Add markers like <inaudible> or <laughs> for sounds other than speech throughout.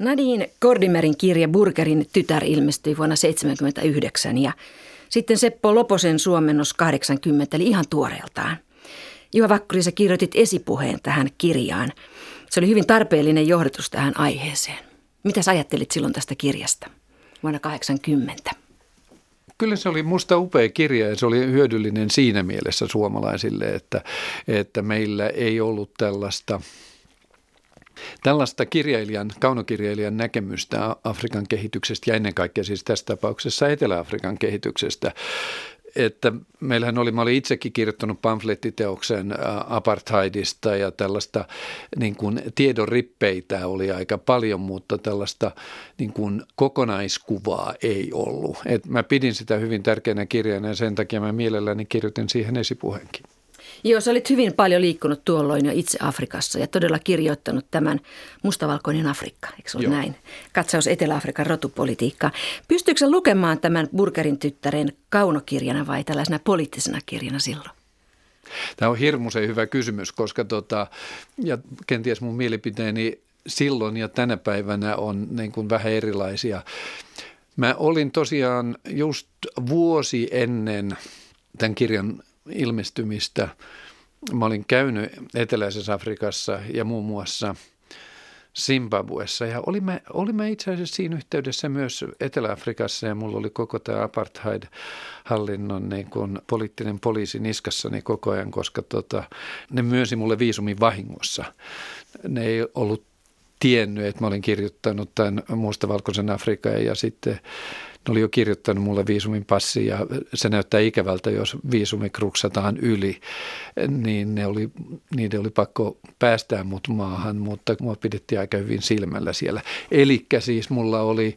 Nadine Kordimerin kirja Burgerin tytär ilmestyi vuonna 1979 ja sitten Seppo Loposen suomennos 80, eli ihan tuoreeltaan. Juha Vakkuri, sä kirjoitit esipuheen tähän kirjaan. Se oli hyvin tarpeellinen johdatus tähän aiheeseen. Mitä sä ajattelit silloin tästä kirjasta vuonna 80? Kyllä se oli musta upea kirja ja se oli hyödyllinen siinä mielessä suomalaisille, että, että meillä ei ollut tällaista – Tällaista kirjailijan, kaunokirjailijan näkemystä Afrikan kehityksestä ja ennen kaikkea siis tässä tapauksessa Etelä-Afrikan kehityksestä että meillähän oli, mä olin itsekin kirjoittanut pamflettiteoksen apartheidista ja tällaista niin kuin tiedon rippeitä oli aika paljon, mutta tällaista niin kuin kokonaiskuvaa ei ollut. Et mä pidin sitä hyvin tärkeänä kirjana ja sen takia mä mielelläni kirjoitin siihen esipuheenkin. Joo, sä olit hyvin paljon liikkunut tuolloin jo itse Afrikassa ja todella kirjoittanut tämän Mustavalkoinen Afrikka, eikö ollut näin? Katsaus Etelä-Afrikan rotupolitiikkaa. Pystyykö lukemaan tämän Burgerin tyttären kaunokirjana vai tällaisena poliittisena kirjana silloin? Tämä on hirmuisen hyvä kysymys, koska tota, ja kenties mun mielipiteeni silloin ja tänä päivänä on niin kuin vähän erilaisia. Mä olin tosiaan just vuosi ennen tämän kirjan ilmestymistä. Mä olin käynyt Eteläisessä Afrikassa ja muun muassa Zimbabwessa ja olimme, olimme itse asiassa siinä yhteydessä myös Etelä-Afrikassa ja mulla oli koko tämä apartheid-hallinnon niin kuin poliittinen poliisi niskassani koko ajan, koska tota, ne myönsi mulle viisumin vahingossa. Ne ei ollut tiennyt, että mä olin kirjoittanut tämän mustavalkoisen Afrikan ja sitten ne oli jo kirjoittanut mulle viisumin passi ja se näyttää ikävältä, jos viisumi kruksataan yli, niin ne oli, niiden oli pakko päästää mut maahan, mutta mua pidettiin aika hyvin silmällä siellä. Eli siis mulla oli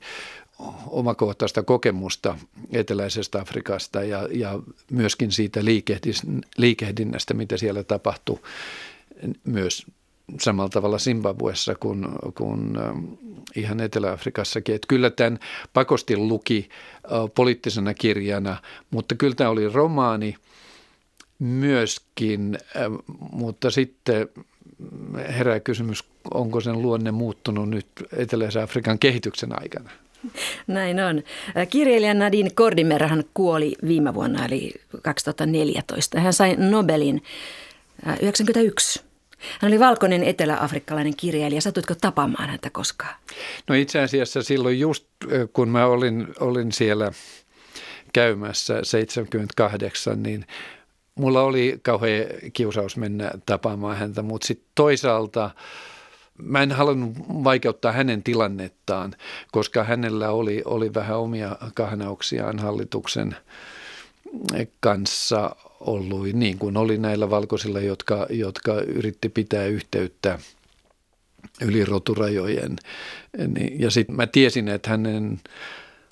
omakohtaista kokemusta eteläisestä Afrikasta ja, ja myöskin siitä liikehdinnästä, mitä siellä tapahtui myös samalla tavalla Zimbabwessa kuin, kuin ähm, ihan Etelä-Afrikassakin. Että kyllä tämän pakosti luki äh, poliittisena kirjana, mutta kyllä tämä oli romaani myöskin, äh, mutta sitten herää kysymys, onko sen luonne muuttunut nyt Etelä-Afrikan kehityksen aikana? Näin on. Äh, kirjailija Nadine Kordimer hän kuoli viime vuonna, eli 2014. Hän sai Nobelin 91 hän oli valkoinen etelä-afrikkalainen kirjailija. Satutko tapaamaan häntä koskaan? No itse asiassa silloin just kun mä olin, olin siellä käymässä 78, niin mulla oli kauhean kiusaus mennä tapaamaan häntä, mutta sitten toisaalta mä en halunnut vaikeuttaa hänen tilannettaan, koska hänellä oli, oli vähän omia kahnauksiaan hallituksen kanssa ollut, niin kuin oli näillä valkoisilla, jotka, jotka yritti pitää yhteyttä yli roturajojen. Ja sitten mä tiesin, että hänen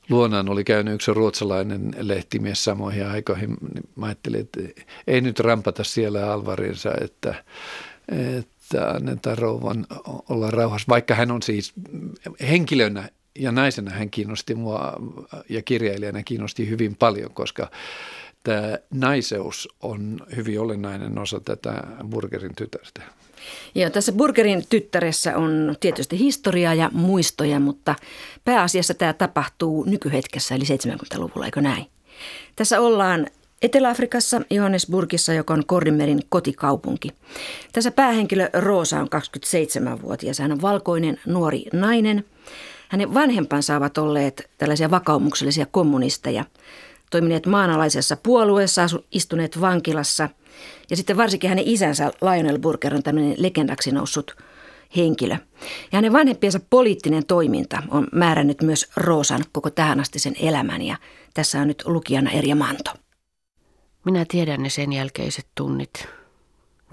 luonaan oli käynyt yksi ruotsalainen lehtimies samoihin aikoihin. Niin mä ajattelin, että ei nyt rampata siellä Alvarinsa, että, että annetaan rouvan olla rauhassa, vaikka hän on siis henkilönä ja naisena hän kiinnosti mua ja kirjailijana kiinnosti hyvin paljon, koska tämä naiseus on hyvin olennainen osa tätä Burgerin tytärtä. Joo, tässä Burgerin tyttäressä on tietysti historiaa ja muistoja, mutta pääasiassa tämä tapahtuu nykyhetkessä, eli 70-luvulla, eikö näin? Tässä ollaan Etelä-Afrikassa, Johannesburgissa, joka on Kordimerin kotikaupunki. Tässä päähenkilö Roosa on 27-vuotias. Hän on valkoinen nuori nainen. Hänen vanhempansa ovat olleet tällaisia vakaumuksellisia kommunisteja – toimineet maanalaisessa puolueessa, istuneet vankilassa. Ja sitten varsinkin hänen isänsä Lionel Burger on tämmöinen legendaksi noussut henkilö. Ja hänen vanhempiensa poliittinen toiminta on määrännyt myös Roosan koko tähän asti sen elämän. Ja tässä on nyt lukijana Erja Manto. Minä tiedän ne sen jälkeiset tunnit,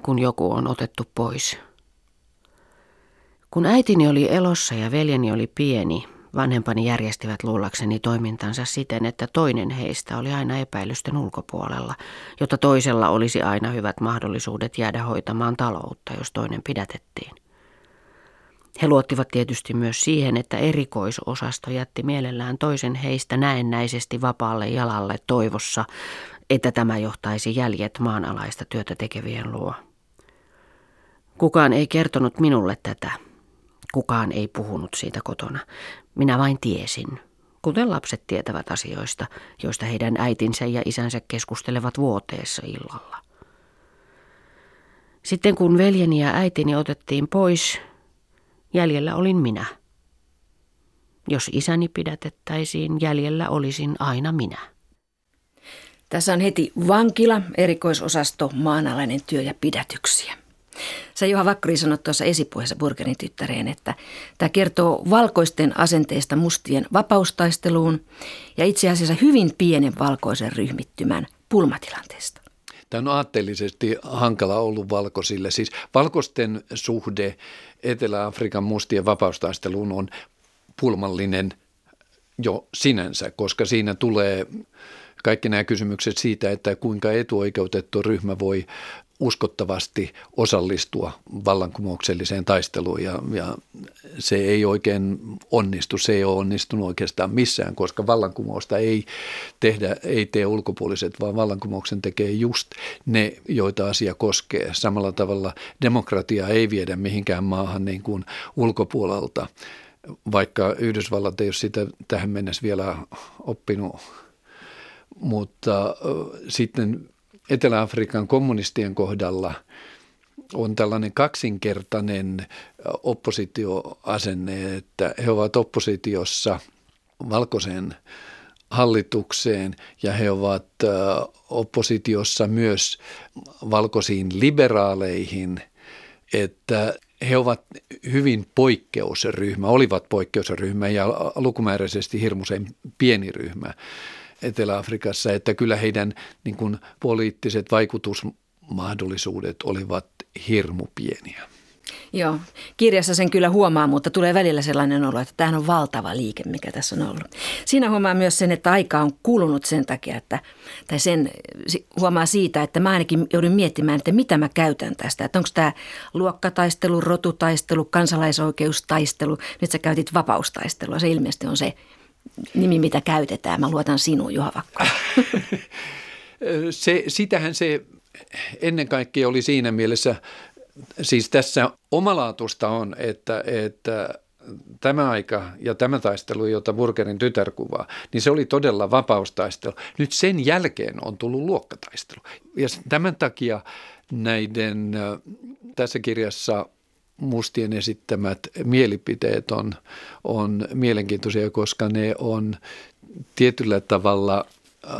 kun joku on otettu pois. Kun äitini oli elossa ja veljeni oli pieni, Vanhempani järjestivät luullakseni toimintansa siten, että toinen heistä oli aina epäilysten ulkopuolella, jotta toisella olisi aina hyvät mahdollisuudet jäädä hoitamaan taloutta, jos toinen pidätettiin. He luottivat tietysti myös siihen, että erikoisosasto jätti mielellään toisen heistä näennäisesti vapaalle jalalle toivossa, että tämä johtaisi jäljet maanalaista työtä tekevien luo. Kukaan ei kertonut minulle tätä, Kukaan ei puhunut siitä kotona. Minä vain tiesin, kuten lapset tietävät asioista, joista heidän äitinsä ja isänsä keskustelevat vuoteessa illalla. Sitten kun veljeni ja äitini otettiin pois, jäljellä olin minä. Jos isäni pidätettäisiin, jäljellä olisin aina minä. Tässä on heti vankila, erikoisosasto, maanalainen työ ja pidätyksiä. Sä Juha Vakkari sanoi tuossa esipuheessa Burgerin tyttäreen, että tämä kertoo valkoisten asenteista mustien vapaustaisteluun ja itse asiassa hyvin pienen valkoisen ryhmittymän pulmatilanteesta. Tämä on aatteellisesti hankala ollut valkoisille. Siis valkoisten suhde Etelä-Afrikan mustien vapaustaisteluun on pulmallinen jo sinänsä, koska siinä tulee kaikki nämä kysymykset siitä, että kuinka etuoikeutettu ryhmä voi uskottavasti osallistua vallankumoukselliseen taisteluun ja, ja se ei oikein onnistu, se ei ole onnistunut oikeastaan missään, koska vallankumousta ei tehdä, ei tee ulkopuoliset, vaan vallankumouksen tekee just ne, joita asia koskee. Samalla tavalla demokratia ei viedä mihinkään maahan niin kuin ulkopuolelta, vaikka Yhdysvallat ei ole sitä tähän mennessä vielä oppinut, mutta sitten Etelä-Afrikan kommunistien kohdalla on tällainen kaksinkertainen oppositioasenne, että he ovat oppositiossa valkoisen hallitukseen ja he ovat oppositiossa myös valkoisiin liberaaleihin, että he ovat hyvin poikkeusryhmä, olivat poikkeusryhmä ja lukumääräisesti hirmuisen pieni ryhmä. Etelä-Afrikassa, että kyllä heidän niin kuin, poliittiset vaikutusmahdollisuudet olivat hirmu pieniä. Joo, kirjassa sen kyllä huomaa, mutta tulee välillä sellainen olo, että tämähän on valtava liike, mikä tässä on ollut. Siinä huomaa myös sen, että aika on kulunut sen takia, että, tai sen huomaa siitä, että mä ainakin joudun miettimään, että mitä mä käytän tästä. Että onko tämä luokkataistelu, rotutaistelu, kansalaisoikeustaistelu, nyt sä käytit vapaustaistelua, se ilmeisesti on se, nimi, mitä käytetään. Mä luotan sinuun, Juha Vakko. <laughs> se, sitähän se ennen kaikkea oli siinä mielessä, siis tässä omalaatusta on, että, että tämä aika ja tämä taistelu, jota Burgerin tytär kuvaa, niin se oli todella vapaustaistelu. Nyt sen jälkeen on tullut luokkataistelu. Ja tämän takia näiden tässä kirjassa mustien esittämät mielipiteet on, on mielenkiintoisia, koska ne on tietyllä tavalla äh,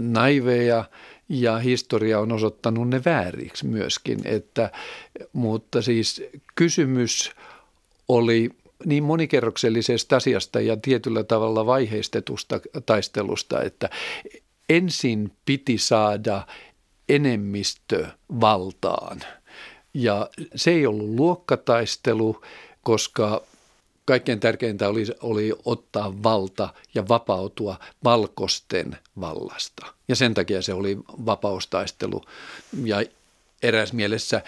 naiveja ja historia on osoittanut ne vääriksi myöskin. Että, mutta siis kysymys oli niin monikerroksellisesta asiasta ja tietyllä tavalla vaiheistetusta taistelusta, että ensin piti saada enemmistö valtaan – ja se ei ollut luokkataistelu, koska kaikkein tärkeintä oli, oli ottaa valta ja vapautua valkosten vallasta. Ja sen takia se oli vapaustaistelu. Ja eräs mielessä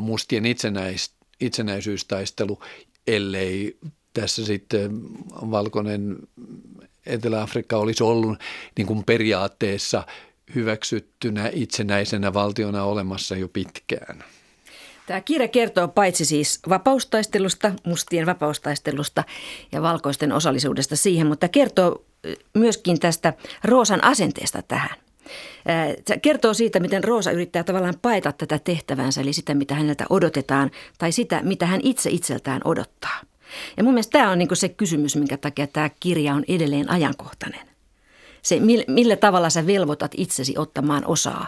mustien itsenäis, itsenäisyystaistelu, ellei tässä sitten valkoinen Etelä-Afrikka olisi ollut niin kuin periaatteessa hyväksyttynä itsenäisenä valtiona olemassa jo pitkään. Tämä kirja kertoo paitsi siis vapaustaistelusta, mustien vapaustaistelusta ja valkoisten osallisuudesta siihen, mutta kertoo myöskin tästä Roosan asenteesta tähän. Se kertoo siitä, miten Roosa yrittää tavallaan paeta tätä tehtävänsä, eli sitä, mitä häneltä odotetaan, tai sitä, mitä hän itse itseltään odottaa. Ja mun mielestä tämä on niin se kysymys, minkä takia tämä kirja on edelleen ajankohtainen. Se, millä tavalla sä velvoitat itsesi ottamaan osaa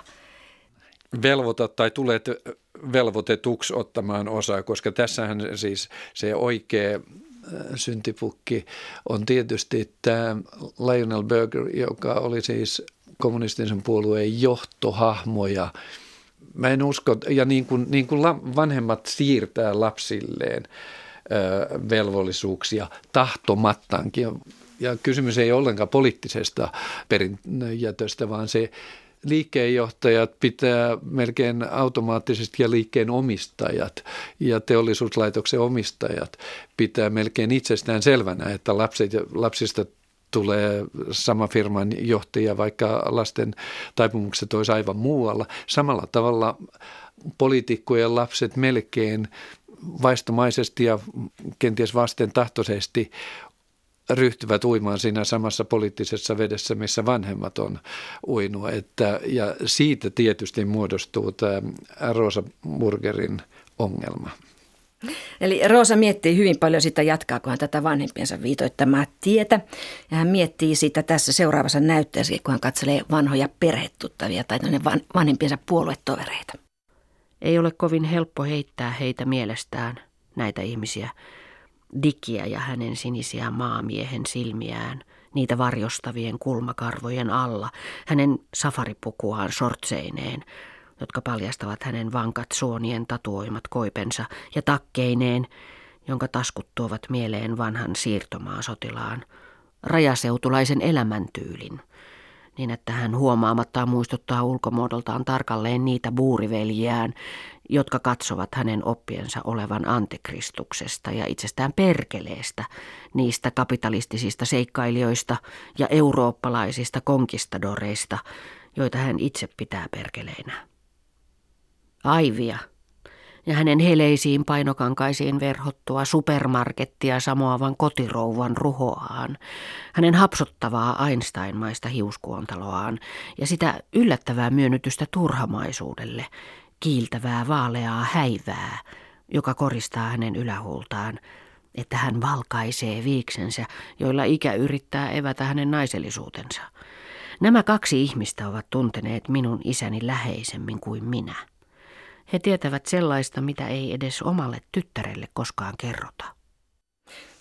velvoitat tai tulet velvoitetuksi ottamaan osaa, koska tässähän siis se oikea äh, syntipukki on tietysti tämä Lionel Berger, joka oli siis kommunistisen puolueen johtohahmo ja mä en usko, ja niin kuin, niin kuin vanhemmat siirtää lapsilleen ö, velvollisuuksia tahtomattaankin. Ja kysymys ei ollenkaan poliittisesta perinnöjätöstä, vaan se liikkeenjohtajat pitää melkein automaattisesti ja liikkeen omistajat ja teollisuuslaitoksen omistajat pitää melkein itsestään selvänä, että lapset, lapsista tulee sama firman johtaja, vaikka lasten taipumukset olisi aivan muualla. Samalla tavalla poliitikkojen lapset melkein vaistomaisesti ja kenties vasten tahtoisesti ryhtyvät uimaan siinä samassa poliittisessa vedessä, missä vanhemmat on uinut. Että, ja siitä tietysti muodostuu tämä Rosa Burgerin ongelma. Eli Roosa miettii hyvin paljon sitä, jatkaako hän tätä vanhempiensa viitoittamaa tietä. Ja hän miettii sitä tässä seuraavassa näytteessä, kun hän katselee vanhoja perhetuttavia tai vanhempiensa puoluetovereita. Ei ole kovin helppo heittää heitä mielestään, näitä ihmisiä, Dikkiä ja hänen sinisiä maamiehen silmiään, niitä varjostavien kulmakarvojen alla, hänen safaripukuaan sortseineen, jotka paljastavat hänen vankat suonien tatuoimat koipensa ja takkeineen, jonka taskut tuovat mieleen vanhan siirtomaasotilaan, rajaseutulaisen elämäntyylin – niin että hän huomaamattaan muistuttaa ulkomuodoltaan tarkalleen niitä buuriveljiään, jotka katsovat hänen oppiensa olevan antikristuksesta ja itsestään perkeleestä, niistä kapitalistisista seikkailijoista ja eurooppalaisista konkistadoreista, joita hän itse pitää perkeleinä. Aivia – ja hänen heleisiin painokankaisiin verhottua supermarkettia samoavan kotirouvan ruhoaan, hänen hapsottavaa Einstein-maista hiuskuontaloaan ja sitä yllättävää myönnytystä turhamaisuudelle, kiiltävää vaaleaa häivää, joka koristaa hänen ylähuultaan, että hän valkaisee viiksensä, joilla ikä yrittää evätä hänen naisellisuutensa. Nämä kaksi ihmistä ovat tunteneet minun isäni läheisemmin kuin minä. He tietävät sellaista, mitä ei edes omalle tyttärelle koskaan kerrota.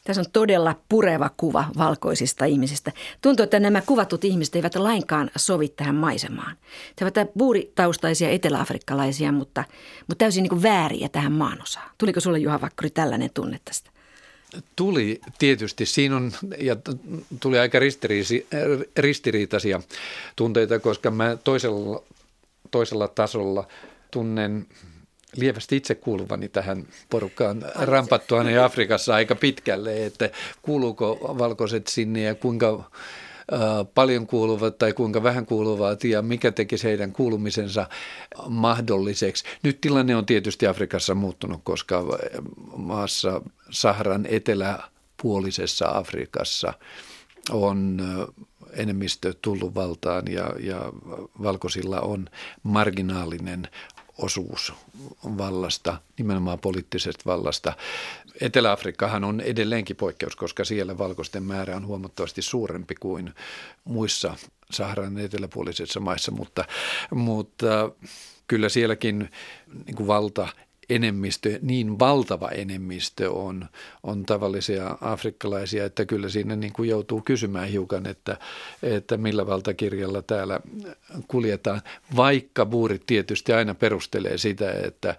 Tässä on todella pureva kuva valkoisista ihmisistä. Tuntuu, että nämä kuvatut ihmiset eivät lainkaan sovi tähän maisemaan. He ovat buuritaustaisia eteläafrikkalaisia, mutta, mutta täysin niin vääriä tähän maanosaan. Tuliko sinulle Juha Vakkuri tällainen tunne tästä? Tuli tietysti. Siinä on, ja tuli aika ristiriitaisia tunteita, koska mä toisella, toisella tasolla – tunnen lievästi itse kuuluvani tähän porukkaan rampattuani Afrikassa aika pitkälle, että kuuluuko valkoiset sinne ja kuinka paljon kuuluvat tai kuinka vähän kuuluvat ja mikä tekisi heidän kuulumisensa mahdolliseksi. Nyt tilanne on tietysti Afrikassa muuttunut, koska maassa Saharan eteläpuolisessa Afrikassa on enemmistö tullut valtaan ja, ja valkoisilla on marginaalinen osuus vallasta, nimenomaan poliittisesta vallasta. Etelä-Afrikkahan on edelleenkin poikkeus, koska siellä valkoisten määrä on huomattavasti suurempi kuin muissa Saharan eteläpuolisissa maissa, mutta, mutta kyllä sielläkin niin kuin valta enemmistö, niin valtava enemmistö on, on tavallisia afrikkalaisia, että kyllä siinä niin kuin joutuu kysymään hiukan, että, että millä valtakirjalla täällä kuljetaan, vaikka buurit tietysti aina perustelee sitä, että,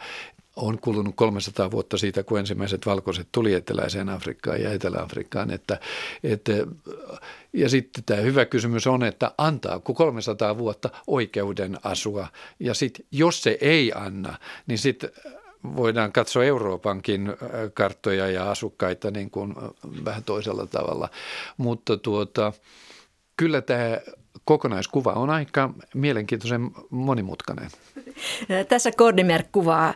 on kulunut 300 vuotta siitä, kun ensimmäiset valkoiset tuli eteläiseen Afrikkaan ja Etelä-Afrikkaan. Että, että, ja sitten tämä hyvä kysymys on, että antaako 300 vuotta oikeuden asua. Ja sitten jos se ei anna, niin sitten voidaan katsoa Euroopankin äh, karttoja ja asukkaita niin kuin äh, vähän toisella tavalla. Mutta tuota, kyllä tämä kokonaiskuva on aika mielenkiintoisen monimutkainen. Tässä Kordimer kuvaa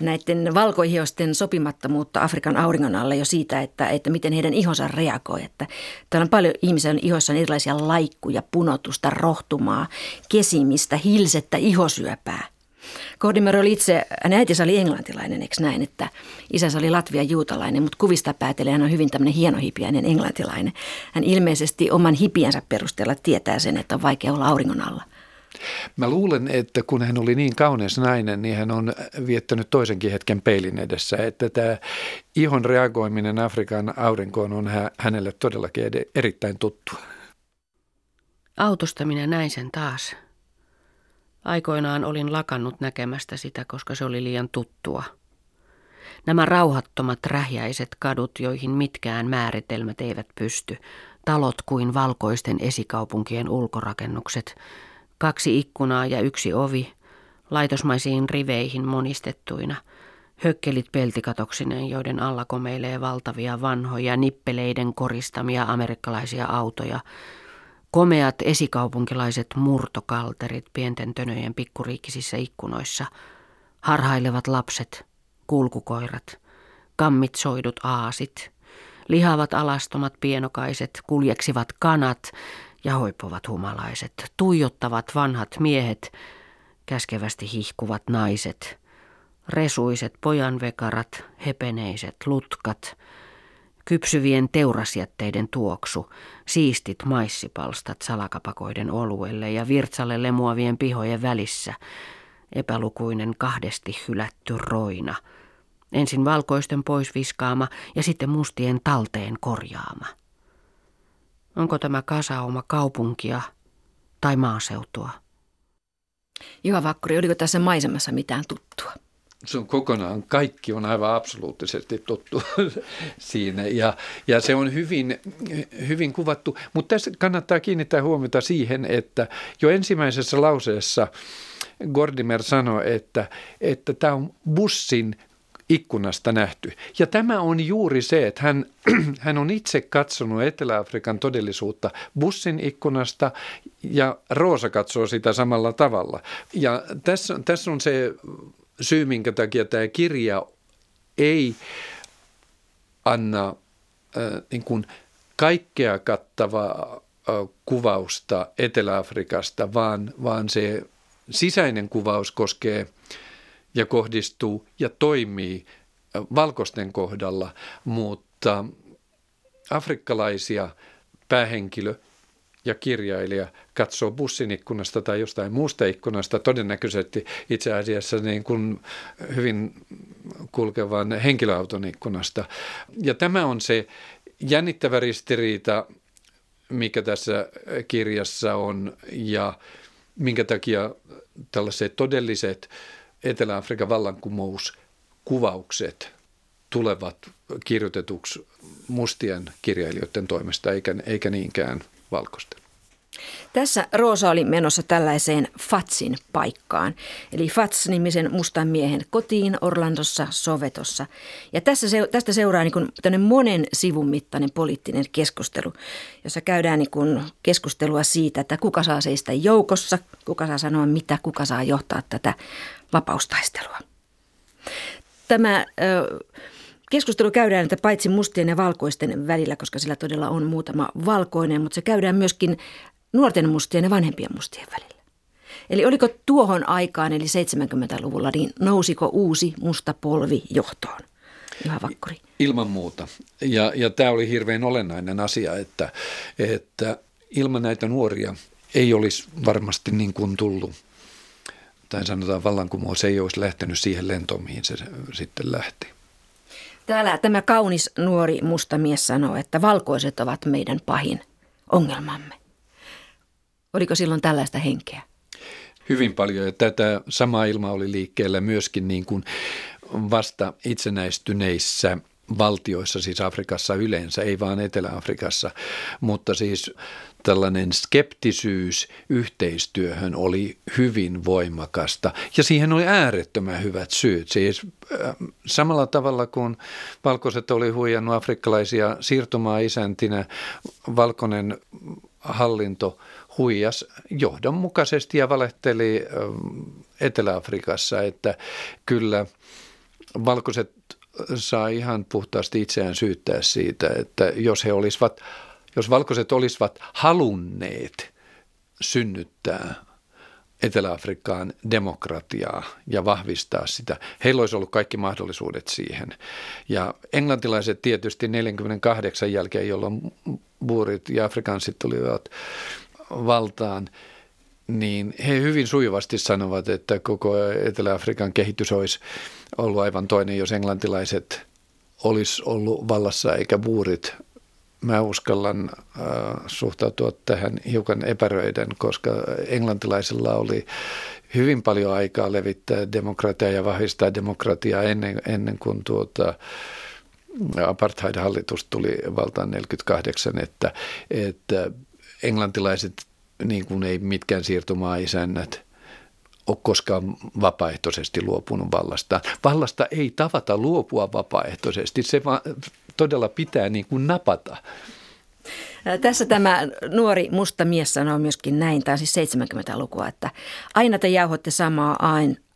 näiden valkoihiosten sopimattomuutta Afrikan auringon alle jo siitä, että, että miten heidän ihonsa reagoi. Että täällä on paljon ihmisiä on erilaisia laikkuja, punotusta, rohtumaa, kesimistä, hilsettä, ihosyöpää. Kohdimer oli itse, hänen äitinsä oli englantilainen, eikö näin, että isänsä oli Latvia juutalainen, mutta kuvista päätellen hän on hyvin tämmöinen hienohipiäinen englantilainen. Hän ilmeisesti oman hipiänsä perusteella tietää sen, että on vaikea olla auringon alla. Mä luulen, että kun hän oli niin kaunis nainen, niin hän on viettänyt toisenkin hetken peilin edessä, että tämä ihon reagoiminen Afrikan aurinkoon on hänelle todellakin erittäin tuttua. Autosta minä näin sen taas. Aikoinaan olin lakannut näkemästä sitä, koska se oli liian tuttua. Nämä rauhattomat rähjäiset kadut, joihin mitkään määritelmät eivät pysty, talot kuin valkoisten esikaupunkien ulkorakennukset, kaksi ikkunaa ja yksi ovi, laitosmaisiin riveihin monistettuina, Hökkelit peltikatoksineen, joiden alla komeilee valtavia vanhoja nippeleiden koristamia amerikkalaisia autoja. Komeat esikaupunkilaiset murtokalterit pienten tönöjen pikkuriikkisissä ikkunoissa. Harhailevat lapset, kulkukoirat, kammitsoidut aasit, lihavat alastomat pienokaiset, kuljeksivat kanat ja hoipovat humalaiset, tuijottavat vanhat miehet, käskevästi hihkuvat naiset – resuiset pojanvekarat, hepeneiset lutkat, kypsyvien teurasjätteiden tuoksu, siistit maissipalstat salakapakoiden oluelle ja virtsalle lemuavien pihojen välissä, epälukuinen kahdesti hylätty roina, ensin valkoisten pois viskaama ja sitten mustien talteen korjaama. Onko tämä kasauma kaupunkia tai maaseutua? Juha Vakkuri, oliko tässä maisemassa mitään tuttua? Se on kokonaan, kaikki on aivan absoluuttisesti tuttu <laughs> siinä ja, ja se on hyvin, hyvin kuvattu. Mutta tässä kannattaa kiinnittää huomiota siihen, että jo ensimmäisessä lauseessa Gordimer sanoi, että, että tämä on bussin ikkunasta nähty. Ja tämä on juuri se, että hän, <clears throat> hän on itse katsonut Etelä-Afrikan todellisuutta bussin ikkunasta ja Roosa katsoo sitä samalla tavalla. Ja tässä, tässä on se syy, minkä takia tämä kirja ei anna äh, niin kuin kaikkea kattavaa äh, kuvausta Etelä-Afrikasta, vaan, vaan se sisäinen kuvaus koskee ja kohdistuu ja toimii valkoisten kohdalla, mutta afrikkalaisia päähenkilö ja kirjailija katsoo bussin ikkunasta tai jostain muusta ikkunasta, todennäköisesti itse asiassa niin kuin hyvin kulkevan henkilöauton ikkunasta. Ja tämä on se jännittävä ristiriita, mikä tässä kirjassa on ja minkä takia tällaiset todelliset Etelä-Afrikan vallankumouskuvaukset tulevat kirjoitetuksi mustien kirjailijoiden toimesta eikä, eikä niinkään valkoisten. Tässä Roosa oli menossa tällaiseen Fatsin paikkaan, eli Fats-nimisen mustan miehen kotiin Orlandossa Sovetossa. Ja tässä, tästä seuraa niin monen sivun mittainen poliittinen keskustelu, jossa käydään niin keskustelua siitä, että kuka saa seistä joukossa, kuka saa sanoa mitä, kuka saa johtaa tätä vapaustaistelua. Tämä... Ö, Keskustelu käydään, että paitsi mustien ja valkoisten välillä, koska sillä todella on muutama valkoinen, mutta se käydään myöskin nuorten mustien ja vanhempien mustien välillä. Eli oliko tuohon aikaan, eli 70-luvulla, niin nousiko uusi musta polvi johtoon? Juha Vakkuri. Ilman muuta. Ja, ja tämä oli hirveän olennainen asia, että, että ilman näitä nuoria ei olisi varmasti niin kuin tullut, tai sanotaan vallankumous ei olisi lähtenyt siihen lentoon, mihin se sitten lähti. Täällä tämä kaunis nuori musta mies sanoo, että valkoiset ovat meidän pahin ongelmamme. Oliko silloin tällaista henkeä? Hyvin paljon ja tätä samaa ilmaa oli liikkeellä myöskin niin kuin vasta itsenäistyneissä valtioissa, siis Afrikassa yleensä, ei vaan Etelä-Afrikassa, mutta siis tällainen skeptisyys yhteistyöhön oli hyvin voimakasta ja siihen oli äärettömän hyvät syyt. Siis äh, samalla tavalla kuin valkoiset oli huijannut afrikkalaisia siirtomaa-isäntinä, valkoinen hallinto huijas johdonmukaisesti ja valehteli ähm, Etelä-Afrikassa, että kyllä valkoiset saa ihan puhtaasti itseään syyttää siitä, että jos he olisivat, jos valkoiset olisivat halunneet synnyttää Etelä-Afrikkaan demokratiaa ja vahvistaa sitä. Heillä olisi ollut kaikki mahdollisuudet siihen. Ja englantilaiset tietysti 48 jälkeen, jolloin buurit ja afrikansit tulivat valtaan, niin he hyvin sujuvasti sanovat, että koko Etelä-Afrikan kehitys olisi ollut aivan toinen, jos englantilaiset olisi ollut vallassa eikä buurit. Mä uskallan äh, suhtautua tähän hiukan epäröiden, koska englantilaisilla oli hyvin paljon aikaa levittää demokratiaa ja vahvistaa demokratiaa ennen, ennen kuin tuota, apartheid-hallitus tuli valtaan 48, että, että englantilaiset, niin kuin ei mitkään siirtomaa-isännät, ole koskaan vapaaehtoisesti luopunut vallasta. Vallasta ei tavata luopua vapaaehtoisesti, se vaan todella pitää niin kuin napata. Tässä tämä nuori musta mies sanoo myöskin näin, tämä on siis 70-lukua, että aina te jauhotte samaa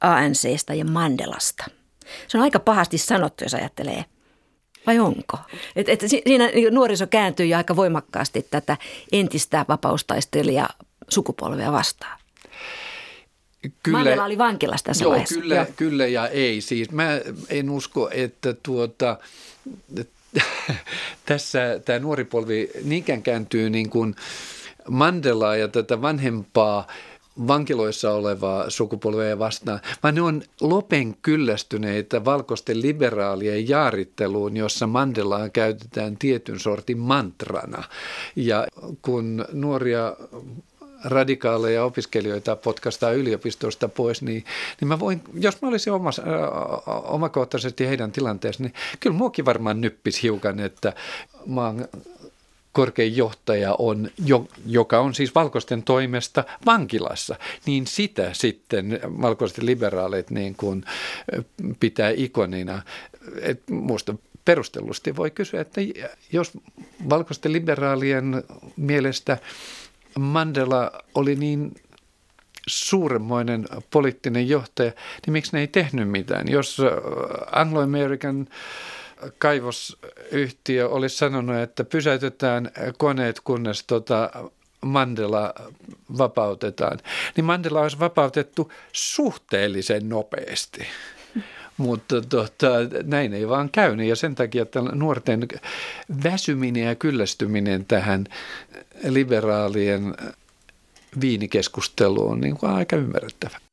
ANCstä ja Mandelasta. Se on aika pahasti sanottu, jos ajattelee. Vai onko? Et, et siinä nuoriso kääntyy aika voimakkaasti tätä entistä vapaustaistelijaa sukupolvea vastaan. Kyllä, Mandela oli vankilassa tässä joo, vaiheessa. Kyllä, joo. kyllä ja ei. Siis mä en usko, että tuota, <laughs> tässä tämä nuori polvi niinkään kääntyy niin kuin Mandelaa ja tätä vanhempaa vankiloissa olevaa sukupolvea vastaan, vaan ne on lopen kyllästyneitä valkoisten liberaalien jaaritteluun, jossa Mandelaa käytetään tietyn sortin mantrana. Ja kun nuoria radikaaleja opiskelijoita potkastaa yliopistosta pois, niin, niin mä voin, jos mä olisin omas, äh, omakohtaisesti heidän tilanteessa, niin kyllä muakin varmaan nyppis hiukan, että maan korkein johtaja on, jo, joka on siis valkoisten toimesta vankilassa, niin sitä sitten valkoisten liberaalit niin kuin pitää ikonina. Et musta perustellusti voi kysyä, että jos valkoisten liberaalien mielestä Mandela oli niin suuremmoinen poliittinen johtaja, niin miksi ne ei tehnyt mitään? Jos Anglo-American kaivosyhtiö olisi sanonut, että pysäytetään koneet, kunnes tota Mandela vapautetaan, niin Mandela olisi vapautettu suhteellisen nopeasti. <laughs> Mutta tota, näin ei vaan käynyt ja sen takia että nuorten väsyminen ja kyllästyminen tähän liberaalien viinikeskusteluun niin kuin aika ymmärrettävä.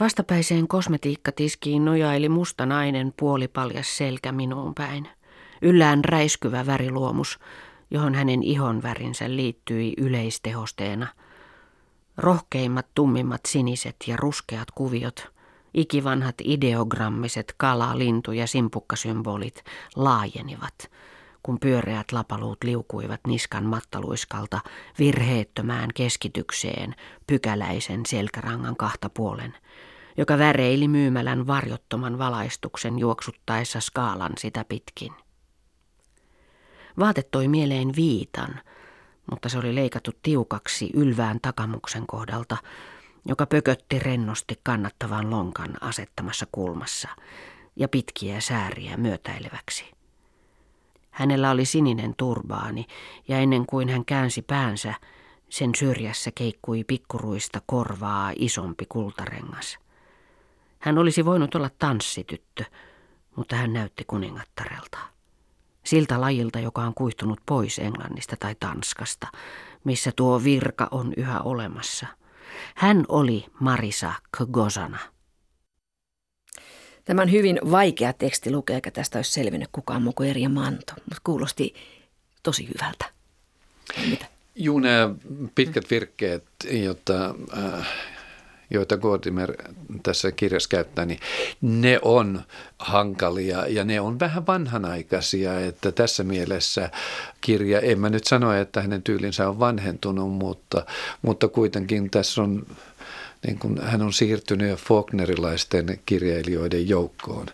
Vastapäiseen kosmetiikkatiskiin nojaili musta nainen puolipaljas selkä minuun päin. Yllään räiskyvä väriluomus, johon hänen ihon värinsä liittyi yleistehosteena. Rohkeimmat tummimmat siniset ja ruskeat kuviot, ikivanhat ideogrammiset kala, lintu ja simpukkasymbolit laajenivat – kun pyöreät lapaluut liukuivat niskan mattaluiskalta virheettömään keskitykseen pykäläisen selkärangan kahta puolen, joka väreili myymälän varjottoman valaistuksen juoksuttaessa skaalan sitä pitkin. Vaate toi mieleen viitan, mutta se oli leikattu tiukaksi ylvään takamuksen kohdalta, joka pökötti rennosti kannattavan lonkan asettamassa kulmassa ja pitkiä sääriä myötäileväksi. Hänellä oli sininen turbaani ja ennen kuin hän käänsi päänsä, sen syrjässä keikkui pikkuruista korvaa isompi kultarengas. Hän olisi voinut olla tanssityttö, mutta hän näytti kuningattarelta. Siltä lajilta, joka on kuihtunut pois Englannista tai Tanskasta, missä tuo virka on yhä olemassa. Hän oli Marisa Kgosana. Tämä on hyvin vaikea teksti lukea, eikä tästä olisi selvinnyt kukaan muu kuin Erja Manto, mutta kuulosti tosi hyvältä. Mitä? Juu, nämä pitkät virkkeet, joita, äh, joita Gordimer tässä kirjassa käyttää, niin ne on hankalia ja ne on vähän vanhanaikaisia, että tässä mielessä kirja, en mä nyt sano, että hänen tyylinsä on vanhentunut, mutta, mutta kuitenkin tässä on niin kuin hän on siirtynyt Faulknerilaisten kirjailijoiden joukkoon.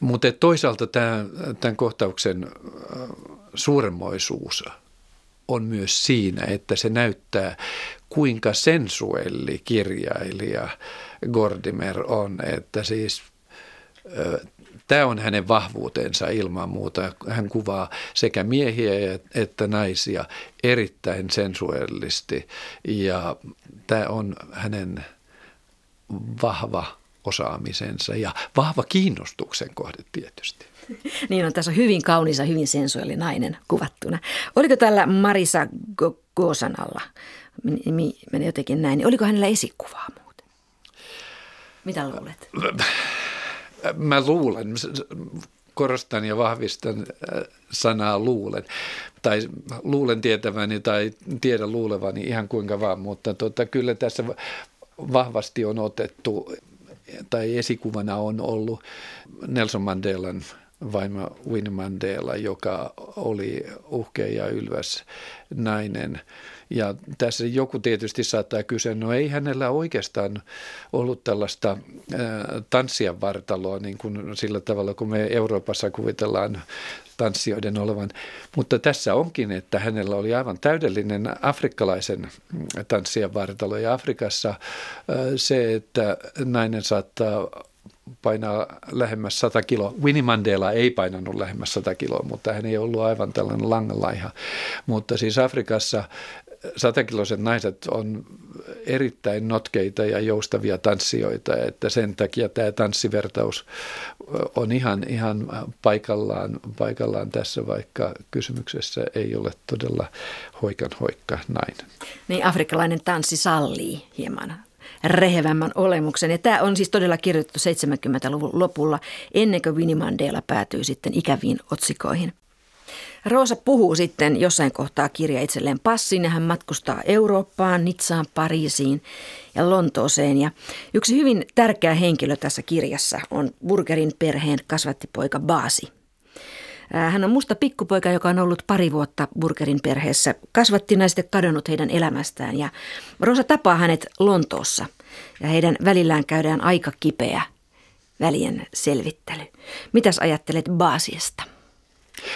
Mutta toisaalta tämä, tämän kohtauksen suuremmoisuus on myös siinä, että se näyttää, kuinka sensuelli kirjailija Gordimer on. Että siis tämä on hänen vahvuutensa ilman muuta. Hän kuvaa sekä miehiä että naisia erittäin sensuellisti ja tämä on hänen vahva osaamisensa ja vahva kiinnostuksen kohde tietysti. <laughs> Niin on, tässä on hyvin kaunis ja hyvin sensuaali nainen kuvattuna. Oliko tällä Marisa Gosanalla, meni jotenkin näin, oliko hänellä esikuvaa muuten? Mitä luulet? <laughs> Mä luulen, korostan ja vahvistan äh, sanaa luulen. Tai luulen tietäväni tai tiedän luulevani ihan kuinka vaan, mutta tota, kyllä tässä vahvasti on otettu tai esikuvana on ollut Nelson Mandelan vaimo Winnie Mandela, joka oli uhkea ja ylväs nainen. Ja tässä joku tietysti saattaa kysyä, no ei hänellä oikeastaan ollut tällaista tanssia vartaloa niin kuin sillä tavalla, kun me Euroopassa kuvitellaan tanssijoiden olevan. Mutta tässä onkin, että hänellä oli aivan täydellinen afrikkalaisen tanssijan vartalo. Ja Afrikassa se, että nainen saattaa painaa lähemmäs 100 kiloa. Winnie Mandela ei painanut lähemmäs 100 kiloa, mutta hän ei ollut aivan tällainen langalaiha. Mutta siis Afrikassa satakiloiset naiset on erittäin notkeita ja joustavia tanssijoita, että sen takia tämä tanssivertaus on ihan, ihan paikallaan, paikallaan tässä, vaikka kysymyksessä ei ole todella hoikan hoikka nainen. Niin afrikkalainen tanssi sallii hieman rehevämmän olemuksen. Ja tämä on siis todella kirjoitettu 70-luvun lopulla, ennen kuin Winnie Mandela päätyy sitten ikäviin otsikoihin. Roosa puhuu sitten jossain kohtaa kirja itselleen passin ja hän matkustaa Eurooppaan, Nitsaan, Pariisiin ja Lontooseen. Ja yksi hyvin tärkeä henkilö tässä kirjassa on Burgerin perheen kasvattipoika Baasi. Hän on musta pikkupoika, joka on ollut pari vuotta Burgerin perheessä. Kasvatti naiset kadonnut heidän elämästään ja Rosa tapaa hänet Lontoossa ja heidän välillään käydään aika kipeä välien selvittely. Mitäs ajattelet Baasiesta?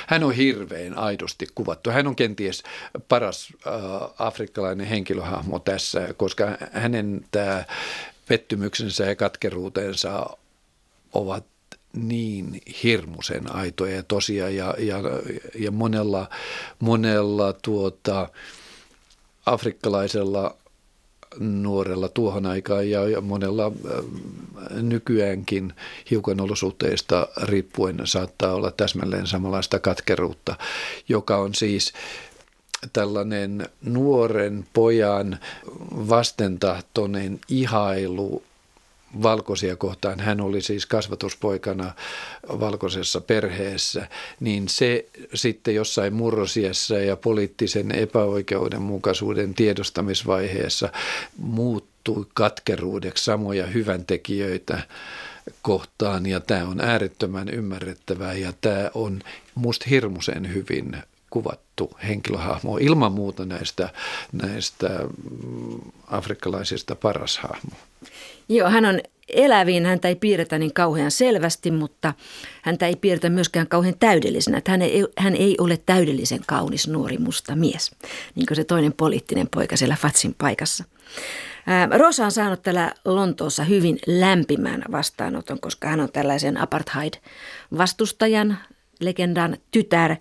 Hän on hirveän aidosti kuvattu. Hän on kenties paras äh, afrikkalainen henkilöhahmo tässä, koska hänen tämä pettymyksensä ja katkeruutensa ovat niin hirmuisen aitoja ja tosia ja, ja, ja monella, monella tuota, afrikkalaisella nuorella tuohon aikaan ja monella äh, nykyäänkin hiukan olosuhteista riippuen saattaa olla täsmälleen samanlaista katkeruutta, joka on siis tällainen nuoren pojan vastentahtoinen ihailu valkoisia kohtaan, hän oli siis kasvatuspoikana valkoisessa perheessä, niin se sitten jossain murrosiassa ja poliittisen epäoikeudenmukaisuuden tiedostamisvaiheessa muuttui katkeruudeksi samoja hyväntekijöitä kohtaan. Ja tämä on äärettömän ymmärrettävää ja tämä on musta hirmuisen hyvin kuvattu henkilöhahmo ilman muuta näistä, näistä mm, afrikkalaisista paras hahmo. Joo, hän on eläviin, häntä ei piirretä niin kauhean selvästi, mutta häntä ei piirretä myöskään kauhean täydellisenä. Että hän, ei, hän ei ole täydellisen kaunis nuori musta mies, niin kuin se toinen poliittinen poika siellä Fatsin paikassa. Rosa on saanut täällä Lontoossa hyvin lämpimän vastaanoton, koska hän on tällaisen apartheid-vastustajan, legendan tytär.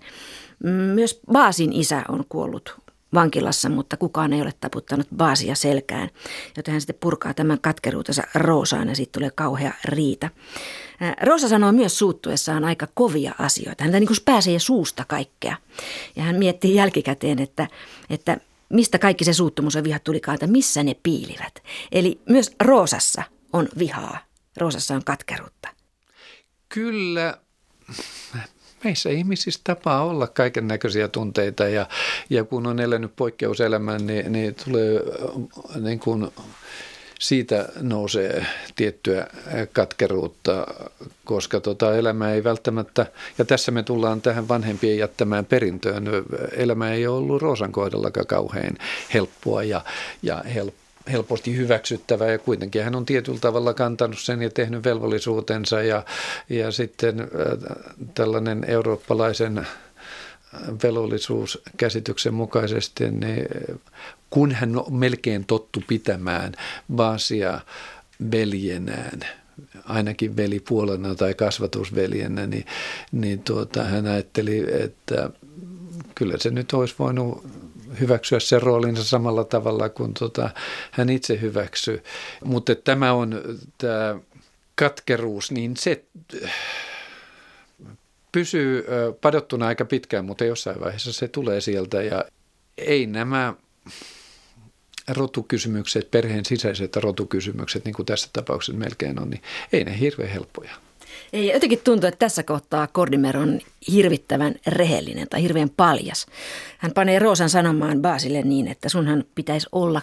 Myös Baasin isä on kuollut vankilassa, mutta kukaan ei ole taputtanut Baasia selkään, joten hän sitten purkaa tämän katkeruutensa Roosaan ja sitten tulee kauhea riita. Roosa sanoo myös suuttuessaan aika kovia asioita. Hän niin pääsee suusta kaikkea. Ja hän miettii jälkikäteen, että, että mistä kaikki se suuttumus ja viha tulikaan, että missä ne piilivät. Eli myös Roosassa on vihaa. Roosassa on katkeruutta. Kyllä meissä ihmisissä tapaa olla kaiken näköisiä tunteita ja, ja kun on elänyt poikkeuselämän, niin, niin tulee äh, niin kuin siitä nousee tiettyä katkeruutta, koska tota elämä ei välttämättä, ja tässä me tullaan tähän vanhempien jättämään perintöön, elämä ei ole ollut Roosan kohdallakaan kauhean helppoa ja, ja helppoa helposti hyväksyttävä ja kuitenkin hän on tietyllä tavalla kantanut sen ja tehnyt velvollisuutensa ja, ja sitten tällainen eurooppalaisen velvollisuuskäsityksen mukaisesti, niin kun hän on melkein tottu pitämään Baasia veljenään, ainakin velipuolena tai kasvatusveljenä, niin, niin tuota, hän ajatteli, että kyllä se nyt olisi voinut hyväksyä sen roolinsa samalla tavalla kuin tota, hän itse hyväksyy. Mutta tämä on tämä katkeruus, niin se pysyy padottuna aika pitkään, mutta jossain vaiheessa se tulee sieltä ja ei nämä rotukysymykset, perheen sisäiset rotukysymykset, niin kuin tässä tapauksessa melkein on, niin ei ne hirveän helppoja. Ei, jotenkin tuntuu, että tässä kohtaa Kordimer on hirvittävän rehellinen tai hirveän paljas. Hän panee Roosan sanomaan Baasille niin, että sunhan pitäisi olla,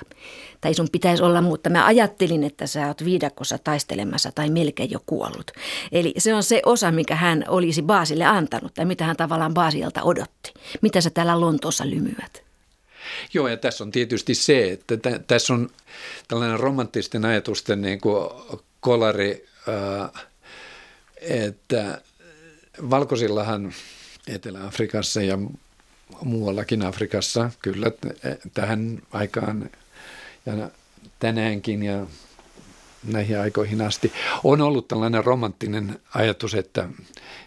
tai sun pitäisi olla, mutta mä ajattelin, että sä oot viidakossa taistelemassa tai melkein jo kuollut. Eli se on se osa, mikä hän olisi Baasille antanut tai mitä hän tavallaan Baasilta odotti. Mitä sä täällä Lontoossa lymyät? Joo, ja tässä on tietysti se, että t- tässä on tällainen romanttisten ajatusten niin kuin kolari, äh, että valkoisillahan Etelä-Afrikassa ja muuallakin Afrikassa, kyllä tähän aikaan ja tänäänkin ja näihin aikoihin asti, on ollut tällainen romanttinen ajatus, että,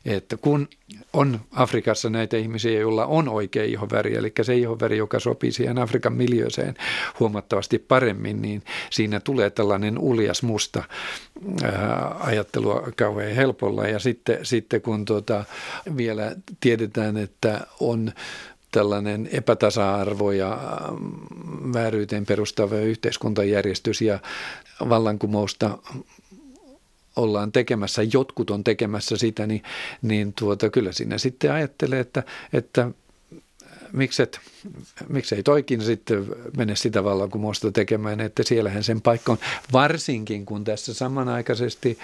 että kun on Afrikassa näitä ihmisiä, joilla on oikea ihoväri, eli se ihoväri, joka sopii siihen Afrikan miljööseen huomattavasti paremmin, niin siinä tulee tällainen uljas musta ää, ajattelua kauhean helpolla. Ja sitten, sitten kun tuota, vielä tiedetään, että on tällainen epätasa-arvo ja vääryyteen perustava yhteiskuntajärjestys ja vallankumousta ollaan tekemässä, jotkut on tekemässä sitä, niin, niin tuota, kyllä sinne sitten ajattelee, että, että mikset, miksei toikin sitten mene sitä vallankumousta tekemään, että siellähän sen paikka on. Varsinkin kun tässä samanaikaisesti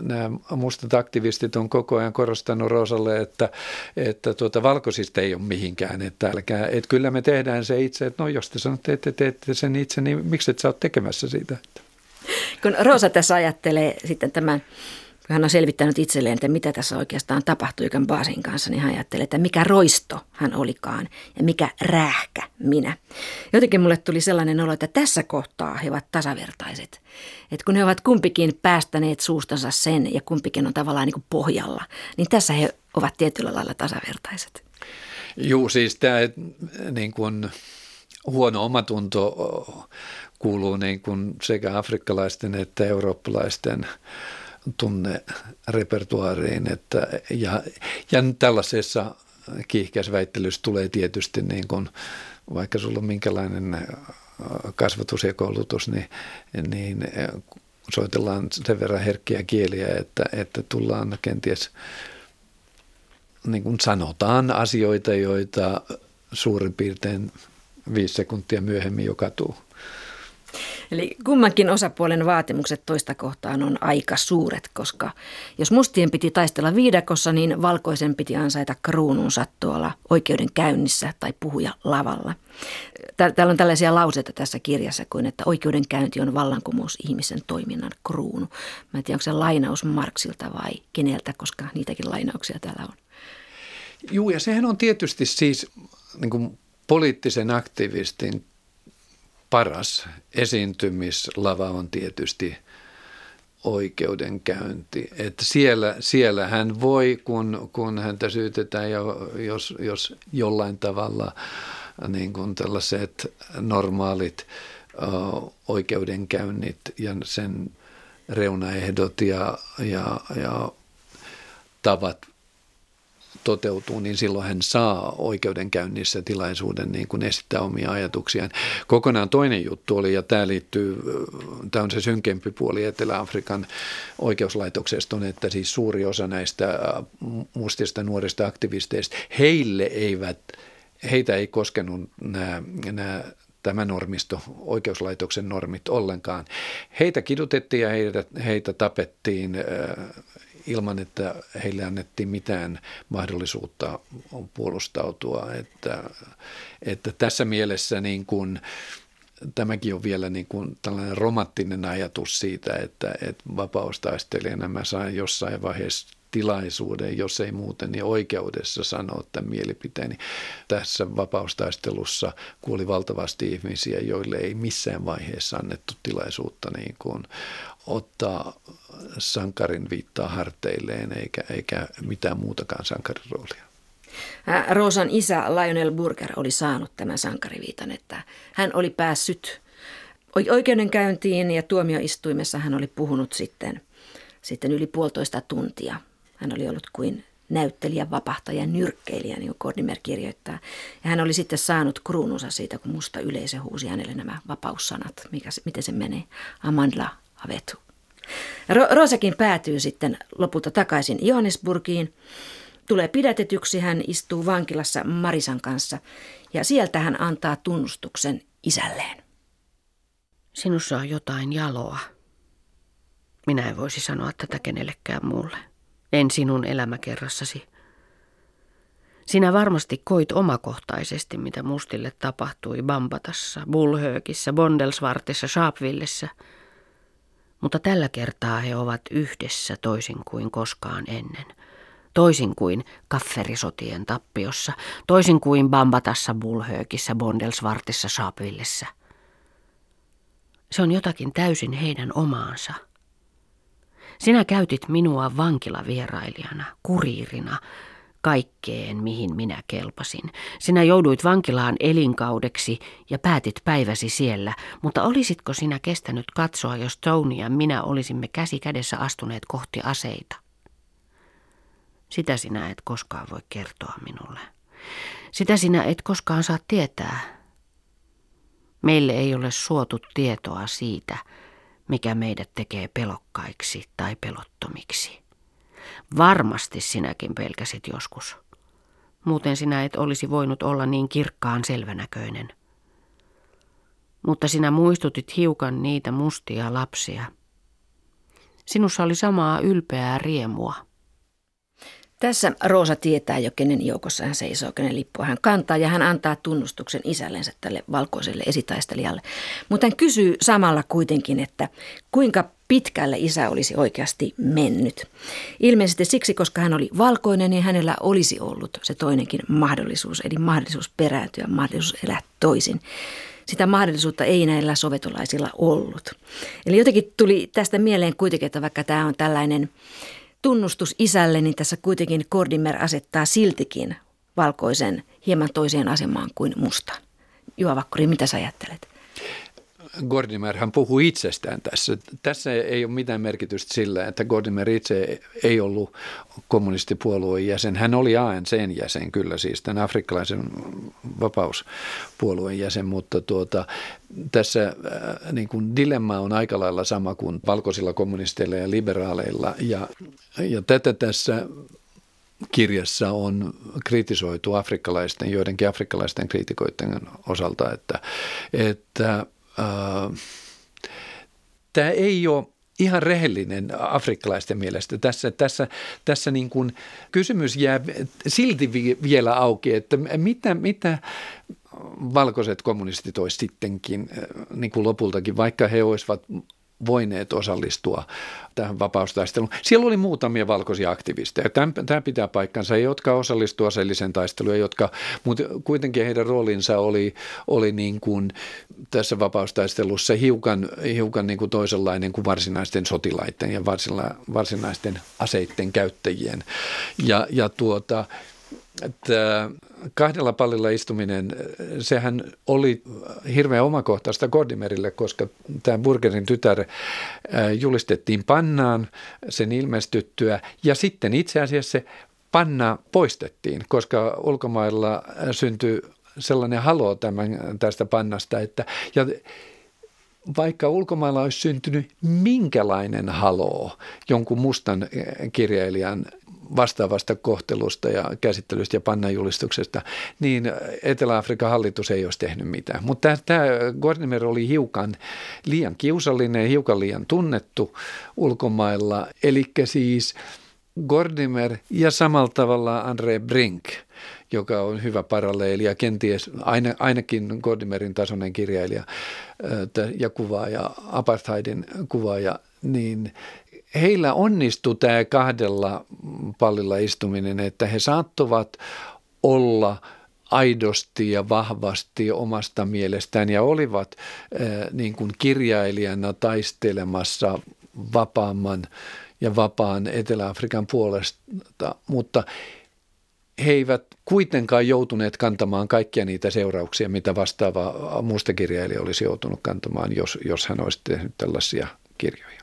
nämä mustat aktivistit on koko ajan korostanut Rosalle, että, että tuota valkoisista ei ole mihinkään. Että, älkää, että kyllä me tehdään se itse, että no jos te sanotte, että teette sen itse, niin miksi et sä oot tekemässä sitä? Kun Rosa tässä ajattelee sitten tämän kun hän on selvittänyt itselleen, että mitä tässä oikeastaan tapahtui Ikan Baasin kanssa, niin hän ajattelee, että mikä roisto hän olikaan ja mikä räähkä minä. Jotenkin mulle tuli sellainen olo, että tässä kohtaa he ovat tasavertaiset. Että kun he ovat kumpikin päästäneet suustansa sen ja kumpikin on tavallaan niin kuin pohjalla, niin tässä he ovat tietyllä lailla tasavertaiset. Joo, siis tämä niin kuin huono omatunto kuuluu niin kuin sekä afrikkalaisten että eurooppalaisten tunnerepertuaariin. Että, ja, ja tällaisessa kiihkäisväittelyssä tulee tietysti niin kuin, vaikka sulla on minkälainen kasvatus ja koulutus, niin, niin soitellaan sen verran herkkiä kieliä, että, että tullaan kenties niin kuin sanotaan asioita, joita suurin piirtein viisi sekuntia myöhemmin jo katuu. Eli kummankin osapuolen vaatimukset toista kohtaan on aika suuret, koska jos mustien piti taistella viidakossa, niin valkoisen piti ansaita kruununsa tuolla oikeudenkäynnissä tai puhuja lavalla. Täällä on tällaisia lauseita tässä kirjassa kuin, että oikeudenkäynti on vallankumous ihmisen toiminnan kruunu. Mä en tiedä, onko se lainaus Marksilta vai keneltä, koska niitäkin lainauksia täällä on. Joo, ja sehän on tietysti siis niin kuin poliittisen aktivistin paras esiintymislava on tietysti oikeudenkäynti. Että siellä, siellä hän voi, kun, kun häntä syytetään, ja jos, jos jollain tavalla niin kuin tällaiset normaalit oikeudenkäynnit ja sen reunaehdot ja, ja, ja tavat toteutuu, niin silloin hän saa oikeudenkäynnissä tilaisuuden niin kuin esittää omia ajatuksiaan. Kokonaan toinen juttu oli, ja tämä liittyy, tämä on se synkempi puoli Etelä-Afrikan oikeuslaitoksesta, on, että siis suuri osa näistä mustista nuorista aktivisteista, heille eivät, heitä ei koskenut nämä, nämä tämä normisto, oikeuslaitoksen normit ollenkaan. Heitä kidutettiin ja heitä, heitä tapettiin ilman, että heille annettiin mitään mahdollisuutta puolustautua. Että, että tässä mielessä niin kuin, tämäkin on vielä niin kuin tällainen romanttinen ajatus siitä, että, että vapaustaistelijana mä sain jossain vaiheessa tilaisuuden, jos ei muuten, niin oikeudessa sanoa tämän mielipiteeni. Tässä vapaustaistelussa kuoli valtavasti ihmisiä, joille ei missään vaiheessa annettu tilaisuutta niin kuin ottaa sankarin viittaa harteilleen eikä, eikä mitään muutakaan sankarin roolia. Roosan isä Lionel Burger oli saanut tämän sankariviitan, että hän oli päässyt oikeudenkäyntiin ja tuomioistuimessa hän oli puhunut sitten, sitten yli puolitoista tuntia. Hän oli ollut kuin näyttelijä, vapahtaja, nyrkkeilijä, niin kuin Kordimer kirjoittaa. Ja hän oli sitten saanut kruununsa siitä, kun musta yleisö huusi hänelle nämä vapaussanat, mikä, miten se menee. Amandla Avetu. Ro- Rosakin päätyy sitten lopulta takaisin Johannesburgiin. Tulee pidätetyksi, hän istuu vankilassa Marisan kanssa ja sieltä hän antaa tunnustuksen isälleen. Sinussa on jotain jaloa. Minä en voisi sanoa tätä kenellekään muulle. En sinun elämäkerrassasi. Sinä varmasti koit omakohtaisesti, mitä mustille tapahtui Bambatassa, Bullhökissä, Bondelsvartissa, Sharpvillessä. Mutta tällä kertaa he ovat yhdessä toisin kuin koskaan ennen. Toisin kuin kafferisotien tappiossa, toisin kuin Bambatassa, Bullhökissä, Bondelsvartissa, Sharpvillessä. Se on jotakin täysin heidän omaansa. Sinä käytit minua vankilavierailijana, kuriirina, kaikkeen, mihin minä kelpasin. Sinä jouduit vankilaan elinkaudeksi ja päätit päiväsi siellä, mutta olisitko sinä kestänyt katsoa, jos Tony ja minä olisimme käsi kädessä astuneet kohti aseita? Sitä sinä et koskaan voi kertoa minulle. Sitä sinä et koskaan saa tietää. Meille ei ole suotu tietoa siitä, mikä meidät tekee pelokkaiksi tai pelottomiksi. Varmasti sinäkin pelkäsit joskus. Muuten sinä et olisi voinut olla niin kirkkaan selvänäköinen. Mutta sinä muistutit hiukan niitä mustia lapsia. Sinussa oli samaa ylpeää riemua. Tässä Roosa tietää jo, kenen joukossa hän seisoo, kenen lippua hän kantaa ja hän antaa tunnustuksen isällensä tälle valkoiselle esitaistelijalle. Mutta hän kysyy samalla kuitenkin, että kuinka pitkälle isä olisi oikeasti mennyt. Ilmeisesti siksi, koska hän oli valkoinen, niin hänellä olisi ollut se toinenkin mahdollisuus, eli mahdollisuus perääntyä, mahdollisuus elää toisin. Sitä mahdollisuutta ei näillä sovetolaisilla ollut. Eli jotenkin tuli tästä mieleen kuitenkin, että vaikka tämä on tällainen tunnustus isälle, niin tässä kuitenkin Kordimer asettaa siltikin valkoisen hieman toiseen asemaan kuin musta. Juha Vakkuri, mitä sä ajattelet? Gordimer hän puhuu itsestään tässä. Tässä ei ole mitään merkitystä sillä, että Gordimer itse ei ollut kommunistipuolueen jäsen. Hän oli ANCn jäsen kyllä, siis tämän afrikkalaisen vapauspuolueen jäsen, mutta tuota, tässä äh, niin kuin dilemma on aika lailla sama kuin valkoisilla kommunisteilla ja liberaaleilla. Ja, ja tätä tässä kirjassa on kritisoitu afrikkalaisten, joidenkin afrikkalaisten kriitikoiden osalta, että, että tämä ei ole ihan rehellinen afrikkalaisten mielestä. Tässä, tässä, tässä niin kuin kysymys jää silti vielä auki, että mitä, mitä valkoiset kommunistit olisivat sittenkin niin kuin lopultakin, vaikka he olisivat voineet osallistua tähän vapaustaisteluun. Siellä oli muutamia valkoisia aktivisteja. Tämä pitää paikkansa, jotka osallistuivat aseelliseen taisteluun, jotka, mutta kuitenkin heidän roolinsa oli, oli niin kuin tässä vapaustaistelussa hiukan, hiukan niin kuin toisenlainen kuin varsinaisten sotilaiden ja varsinaisten aseiden käyttäjien. Ja, ja tuota, että kahdella pallilla istuminen, sehän oli hirveän omakohtaista Gordimerille, koska tämä Burgerin tytär julistettiin pannaan sen ilmestyttyä. Ja sitten itse asiassa se panna poistettiin, koska ulkomailla syntyi sellainen halo tämän, tästä pannasta, että ja vaikka ulkomailla olisi syntynyt minkälainen haloo jonkun mustan kirjailijan vastaavasta kohtelusta ja käsittelystä ja pannajulistuksesta, niin Etelä-Afrikan hallitus ei olisi tehnyt mitään. Mutta tämä Gordimer oli hiukan liian kiusallinen hiukan liian tunnettu ulkomailla. Eli siis Gordimer ja samalla tavalla Andre Brink, joka on hyvä paralleeli ja kenties aina, ainakin Gordimerin tasoinen kirjailija ja kuvaaja, apartheidin kuvaaja, niin heillä onnistui tämä kahdella pallilla istuminen, että he saattovat olla aidosti ja vahvasti omasta mielestään ja olivat niin kuin kirjailijana taistelemassa vapaamman ja vapaan Etelä-Afrikan puolesta, mutta he eivät kuitenkaan joutuneet kantamaan kaikkia niitä seurauksia, mitä vastaava mustakirjailija olisi joutunut kantamaan, jos, jos hän olisi tehnyt tällaisia kirjoja.